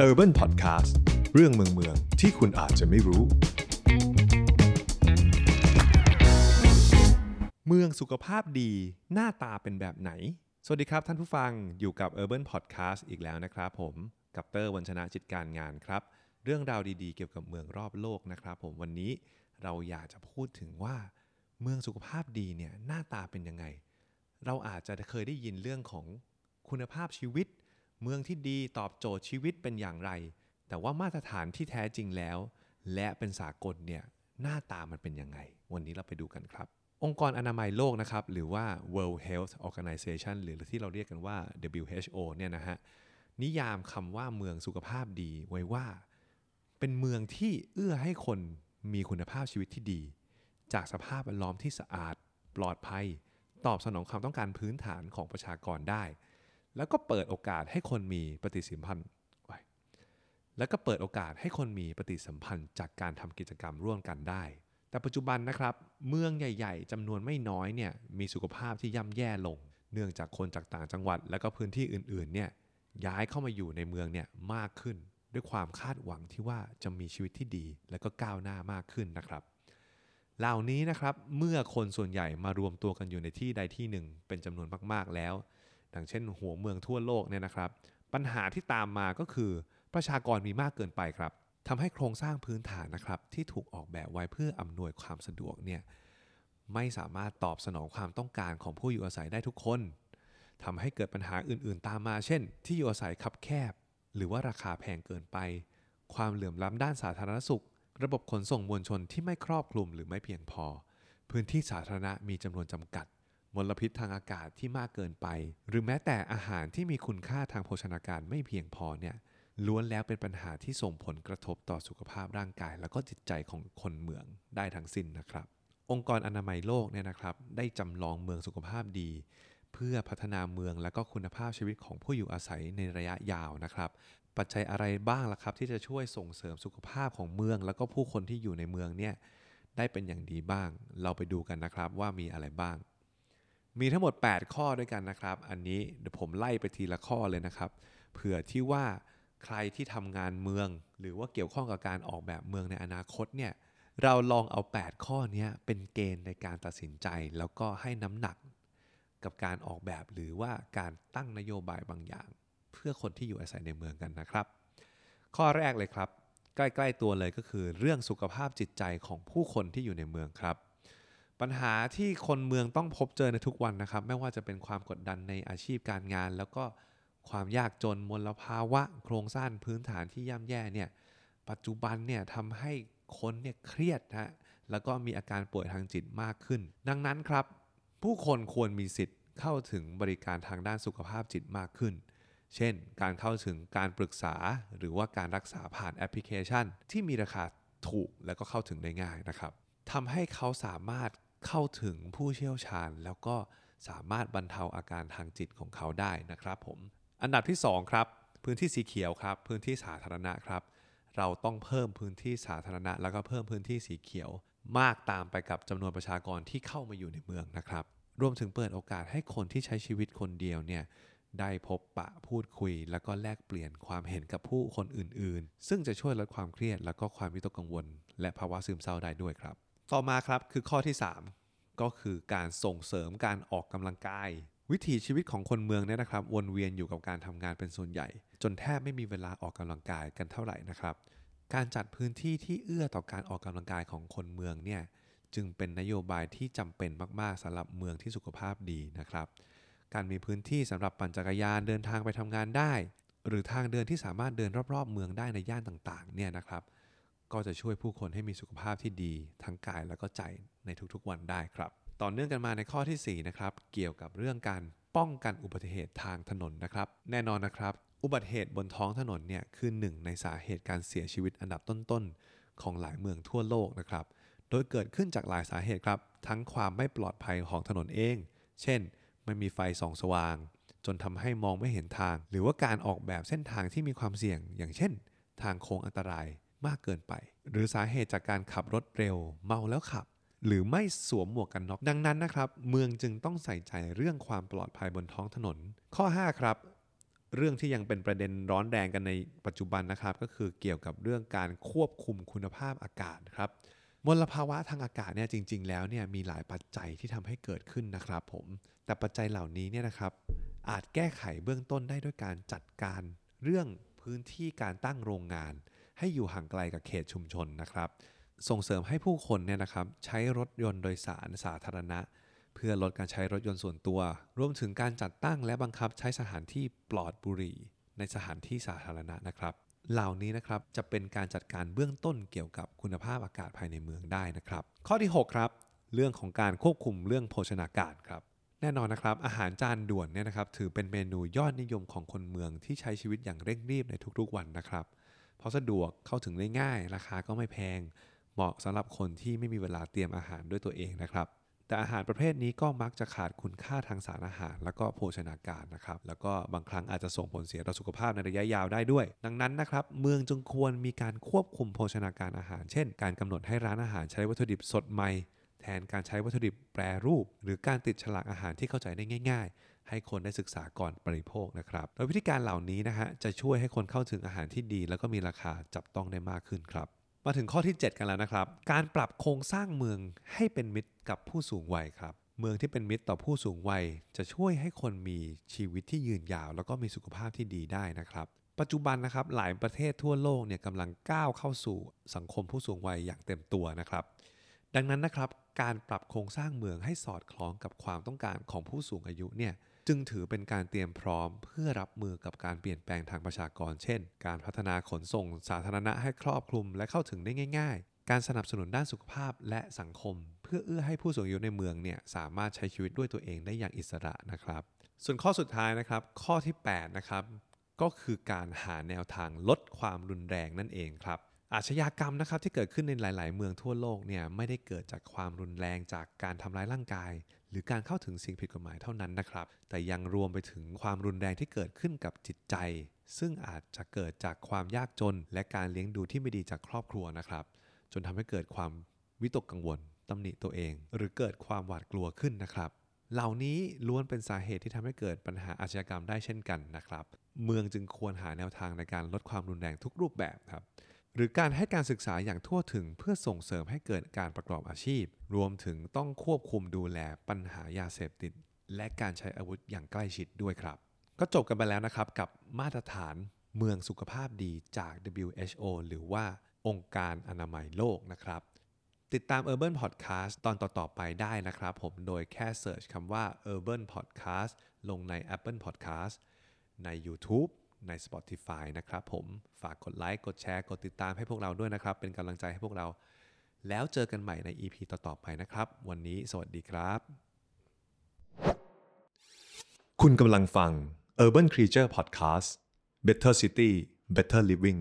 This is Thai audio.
Urban Podcast เรื่องเมืองเมืองที่คุณอาจจะไม่รู้ เมืองสุขภาพดีหน้าตาเป็นแบบไหน สวัสดีครับท่านผู้ฟังอยู่กับ Urban Podcast อีกแล้วนะครับผมกับเตอร์วัญชนะจิตการงานครับ เรื่องราวดีๆเกี่ยวกับเมืองรอบโลกนะครับ ผมวันนี้เราอยากจะพูดถึงว่า เมืองสุขภาพดีเนี่ยหน้าตาเป็นยังไง เราอาจจะเคยได้ยินเรื่องของคุณภาพชีวิต เมืองที่ดีตอบโจทย์ชีวิตเป็นอย่างไร แต่ว่ามาตรฐานที่แท้จริงแล้ว และเป็นสากลเนี่ยหน้าตามันเป็นยังไง วันนี้เราไปดูกันครับ องค์กรอนามัยโลกนะครับ หรือว่า World Health Organization หรือที่เราเรียกกันว่า WHO เนี่ยนะฮะนิยามคำว่าเมืองสุขภาพดีไว้ว่า เป็นเมืองที่เอื้อให้คนมีคุณภาพชีวิตที่ดี จากสภาพแวดล้อมที่สะอาด ปลอดภัย ตอบสนองความต้องการพื้นฐานของประชากรได้ แล้วก็เปิดโอกาสให้คนมีปฏิสัมพันธ์ไว้แล้วก็เปิดโอกาสให้คนมีปฏิสัมพันธ์จากการทำกิจกรรมร่วมกันได้ แต่ปัจจุบันนะครับ เมืองใหญ่ ๆจำนวนไม่น้อยเนี่ยมีสุขภาพที่ย่ำแย่ลง เนื่องจากคนจากต่างจังหวัด และก็พื้นที่อื่นๆเนี่ยย้ายเข้ามาอยู่ในเมืองเนี่ยมากขึ้น ด้วยความคาดหวังที่ว่าจะมีชีวิตที่ดี และก็ก้าวหน้ามากขึ้นนะครับเหล่านี้นะครับเมื่อคนส่วนใหญ่มารวมตัวกันอยู่ในที่ใดที่หนึ่ง เป็นจำนวนมากๆแล้ว ดังเช่น หัวเมืองทั่วโลกเนี่ยนะครับ ปัญหาที่ตามมาก็คือประชากรมีมากเกินไปครับทำให้โครงสร้างพื้นฐานนะครับ ที่ถูกออกแบบไว้เพื่ออำนวยความสะดวกเนี่ยไม่สามารถตอบสนองความต้องการของผู้อยู่อาศัยได้ทุกคนทำให้เกิดปัญหาอื่นๆ ตามมา เช่น ที่อยู่อาศัยคับแคบ หรือว่าราคาแพงเกินไป ความเหลื่อมล้ำด้านสาธารณสุข ระบบขนส่งมวลชนที่ไม่ครอบคลุมหรือไม่เพียงพอ พื้นที่สาธารณะมีจำนวนจำกัด มลพิษทางอากาศที่มากเกินไป หรือแม้แต่อาหารที่มีคุณค่าทางโภชนาการไม่เพียงพอเนี่ยล้วนแล้วเป็นปัญหาที่ส่งผลกระทบต่อสุขภาพร่างกาย แล้วก็จิตใจของคนเมืองได้ทั้งสิ้นนะครับ องค์กรอนามัยโลกเนี่ยนะครับ ได้จำลองเมืองสุขภาพดี เพื่อพัฒนาเมืองและก็คุณภาพชีวิตของผู้อยู่อาศัยในระยะยาวนะครับ ปัจจัยอะไรบ้างล่ะครับ ที่จะช่วยส่งเสริมสุขภาพของเมือง แล้วก็ผู้คนที่อยู่ในเมืองเนี่ยได้เป็นอย่างดีบ้าง เราไปดูกันนะครับว่ามีอะไรบ้าง มีทั้งหมด 8 ข้อด้วยกันนะครับ อันนี้เดี๋ยวผมไล่ไปทีละข้อเลยนะครับ เผื่อที่ว่าใครที่ทำงานเมือง หรือว่าเกี่ยวข้องกับการออกแบบเมืองในอนาคตเนี่ยเราลองเอา 8 ข้อนี้เป็นเกณฑ์ในการตัดสินใจ แล้วก็ให้น้ำหนักกับการออกแบบหรือว่าการตั้งนโยบายบางอย่าง เพื่อคนที่อยู่อาศัยในเมืองกันนะครับ ข้อแรกเลยครับ ใกล้ ๆ ตัวเลยก็คือ เรื่องสุขภาพจิตใจของผู้คนที่อยู่ในเมืองครับ ปัญหาที่คนเมืองต้องพบเจอในทุกวันนะครับ ไม่ว่าจะเป็นความกดดันในอาชีพการงาน แล้วก็ความยากจนมลภาวะ โครงสร้างพื้นฐานที่ย่ำแย่เนี่ยปัจจุบันเนี่ยทำให้คนเนี่ยเครียดฮะแล้วก็มีอาการป่วยทางจิตมากขึ้น ดังนั้นครับ ผู้คนควรมีสิทธิ์เข้าถึงบริการทางด้านสุขภาพจิตมากขึ้น เช่น การเข้าถึงการปรึกษาหรือว่าการรักษาผ่านแอปพลิเคชัน ที่มีราคาถูกและก็เข้าถึงได้ง่ายนะครับทำให้เขาสามารถ เข้าถึงผู้เชี่ยวชาญ แล้วก็สามารถบรรเทาอาการทางจิตของเขาได้นะครับผม อันดับที่ 2 ครับ พื้นที่สีเขียวครับ พื้นที่สาธารณะครับ เราต้องเพิ่มพื้นที่สาธารณะ แล้วก็เพิ่มพื้นที่สีเขียว มากตามไปกับจำนวนประชากรที่เข้ามาอยู่ในเมืองนะครับ รวมถึงเปิดโอกาสให้คนที่ใช้ชีวิตคนเดียวเนี่ยได้พบปะพูดคุย แล้วก็แลกเปลี่ยนความเห็นกับผู้คนอื่น ๆ ซึ่งจะช่วยลดความเครียด แล้วก็ความวิตกกังวล และภาวะซึมเศร้าได้ด้วยครับ ต่อมาครับคือข้อที่ 3 ก็คือการส่งเสริมการออกกำลังกาย วิถีชีวิตของคนเมืองเนี่ยนะครับ วนเวียนอยู่กับการทำงานเป็นส่วนใหญ่ จนแทบไม่มีเวลาออกกำลังกายกันเท่าไหร่นะครับ การจัดพื้นที่ที่เอื้อต่อการออกกำลังกายของคนเมืองเนี่ยจึงเป็นนโยบายที่จำเป็นมากๆสำหรับเมืองที่สุขภาพดีนะครับ การมีพื้นที่สำหรับปั่นจักรยานเดินทางไปทำงานได้ หรือทางเดินที่สามารถเดินรอบๆ เมืองได้ในย่านต่างๆเนี่ยนะครับ ก็จะช่วยผู้คนให้มีสุขภาพที่ดี ทั้งกายแล้วก็ใจในทุกๆวันได้ครับ ต่อเนื่องกันมาในข้อที่4นะครับเกี่ยวกับเรื่องการป้องกันอุบัติเหตุทางถนนนะครับ แน่นอนนะครับ อุบัติเหตุบนท้องถนนเนี่ยคือหนึ่งในสาเหตุการเสียชีวิตอันดับต้นๆ ของหลายเมืองทั่วโลกนะครับ โดยเกิดขึ้นจากหลายสาเหตุครับ ทั้งความไม่ปลอดภัยของถนนเอง เช่น ไม่มีไฟส่องสว่าง จนทำให้มองไม่เห็นทาง หรือว่าการออกแบบเส้นทางที่มีความเสี่ยง อย่างเช่น ทางโค้งอันตราย มากเกินไป หรือสาเหตุจากการขับรถเร็ว เมาแล้วขับ หรือไม่สวมหมวกกันน็อกดังนั้นนะครับ เมืองจึงต้องใส่ใจเรื่องความปลอดภัยบนท้องถนน ข้อ 5 ครับ เรื่องที่ยังเป็นประเด็นร้อนแรงกันในปัจจุบันนะครับ ก็คือเกี่ยวกับเรื่องการควบคุมคุณภาพอากาศครับมลภาวะทางอากาศเนี่ยจริง ๆ แล้วเนี่ยมีหลายปัจจัยที่ทำให้เกิดขึ้นนะครับผม แต่ปัจจัยเหล่านี้เนี่ยนะครับ อาจแก้ไขเบื้องต้นได้ด้วยการจัดการเรื่องพื้นที่การตั้งโรงงาน ให้อยู่ห่างไกลกับเขตชุมชนนะครับ ส่งเสริมให้ผู้คนเนี่ยนะครับใช้รถยนต์โดยสารสาธารณะ เพื่อลดการใช้รถยนต์ส่วนตัว รวมถึงการจัดตั้งและบังคับใช้สถานที่ปลอดบุหรี่ ในสถานที่สาธารณะนะครับ เหล่านี้นะครับจะเป็นการจัดการเบื้องต้นเกี่ยวกับคุณภาพอากาศภายในเมืองได้นะครับ ข้อที่ 6 ครับ เรื่องของการควบคุมเรื่องโภชนาการครับแน่นอนนะครับอาหารจานด่วนเนี่ยนะครับถือเป็นเมนูยอดนิยมของคนเมืองที่ใช้ชีวิตอย่างเร่งรีบในทุกๆวันนะครับ เพราะสะดวกเข้าถึงได้ง่าย ราคาก็ไม่แพง เหมาะสำหรับคนที่ไม่มีเวลาเตรียมอาหารด้วยตัวเองนะครับ แต่อาหารประเภทนี้ก็มักจะขาดคุณค่าทางสารอาหาร แล้วก็โภชนาการนะครับ แล้วก็บางครั้งอาจจะส่งผลเสียต่อสุขภาพในระยะยาวได้ด้วย ดังนั้นนะครับ เมืองจึงควรมีการควบคุมโภชนาการอาหาร เช่น การกำหนดให้ร้านอาหารใช้วัตถุดิบสดใหม่แทนการใช้วัตถุดิบแปรรูป หรือการติดฉลากอาหารที่เข้าใจได้ง่าย ให้คนได้ศึกษาก่อนบริโภคนะครับ โดยวิธีการเหล่านี้นะฮะจะช่วยให้คนเข้าถึงอาหารที่ดี แล้วก็มีราคาจับต้องได้มากขึ้นครับ มาถึงข้อที่ 7 กันแล้วนะครับ การปรับโครงสร้างเมืองให้เป็นมิตรกับผู้สูงวัยครับเมืองที่เป็นมิตรต่อผู้สูงวัย จะช่วยให้คนมีชีวิตที่ยืนยาว แล้วก็มีสุขภาพที่ดีได้นะครับ ปัจจุบันนะครับหลายประเทศทั่วโลกเนี่ยกำลังก้าวเข้าสู่สังคมผู้สูงวัยอย่างเต็มตัวนะครับ ดังนั้นนะครับการปรับโครงสร้างเมืองให้สอดคล้องกับความต้องการของผู้สูงอายุเนี่ย จึงถือเป็นการเตรียมพร้อมเพื่อรับมือกับการเปลี่ยนแปลงทางประชากร เช่น การพัฒนาขนส่งสาธารณะให้ครอบคลุมและเข้าถึงได้ง่าย ๆ การสนับสนุนด้านสุขภาพและสังคม เพื่อเอื้อให้ผู้สูงอายุในเมืองเนี่ยสามารถใช้ชีวิตด้วยตัวเองได้อย่างอิสระนะครับ ส่วนข้อสุดท้ายนะครับ ข้อที่ 8 นะครับก็คือการหาแนวทางลดความรุนแรงนั่นเองครับ อาชญากรรมนะครับที่เกิดขึ้นในหลาย ๆ เมืองทั่วโลกเนี่ยไม่ได้เกิดจากความรุนแรงจากการทำร้ายร่างกาย หรือการเข้าถึงสิ่งผิดกฎหมายเท่านั้นนะครับ แต่ยังรวมไปถึงความรุนแรงที่เกิดขึ้นกับจิตใจ ซึ่งอาจจะเกิดจากความยากจน และการเลี้ยงดูที่ไม่ดีจากครอบครัวนะครับ จนทำให้เกิดความวิตกกังวลตำหนิตัวเอง หรือเกิดความหวาดกลัวขึ้นนะครับเหล่านี้ล้วนเป็นสาเหตุที่ทำให้เกิดปัญหาอาชญากรรมได้เช่นกันนะครับ เมืองจึงควรหาแนวทางในการลดความรุนแรงทุกรูปแบบครับ หรือการให้การศึกษาอย่างทั่วถึงเพื่อส่งเสริมให้เกิดการประกอบอาชีพ รวมถึงต้องควบคุมดูแลปัญหายาเสพติด และการใช้อาวุธอย่างใกล้ชิดด้วยครับ ก็จบกันไปแล้วนะครับกับมาตรฐานเมืองสุขภาพดีจาก WHO หรือว่าองค์การอนามัยโลกนะครับ ติดตาม Urban Podcast ตอนต่อ ๆ ไปได้นะครับผมโดยแค่ search คำว่า Urban Podcast ลงใน Apple Podcast ใน YouTube ใน Spotify นะครับผมฝากกดไลค์กดแชร์ กดติดตามให้พวกเราด้วยนะครับ เป็นกำลังใจให้พวกเรา แล้วเจอกันใหม่ใน EP ต่อๆไปนะครับ วันนี้สวัสดีครับ คุณกำลังฟัง Urban Creature Podcast Better City Better Living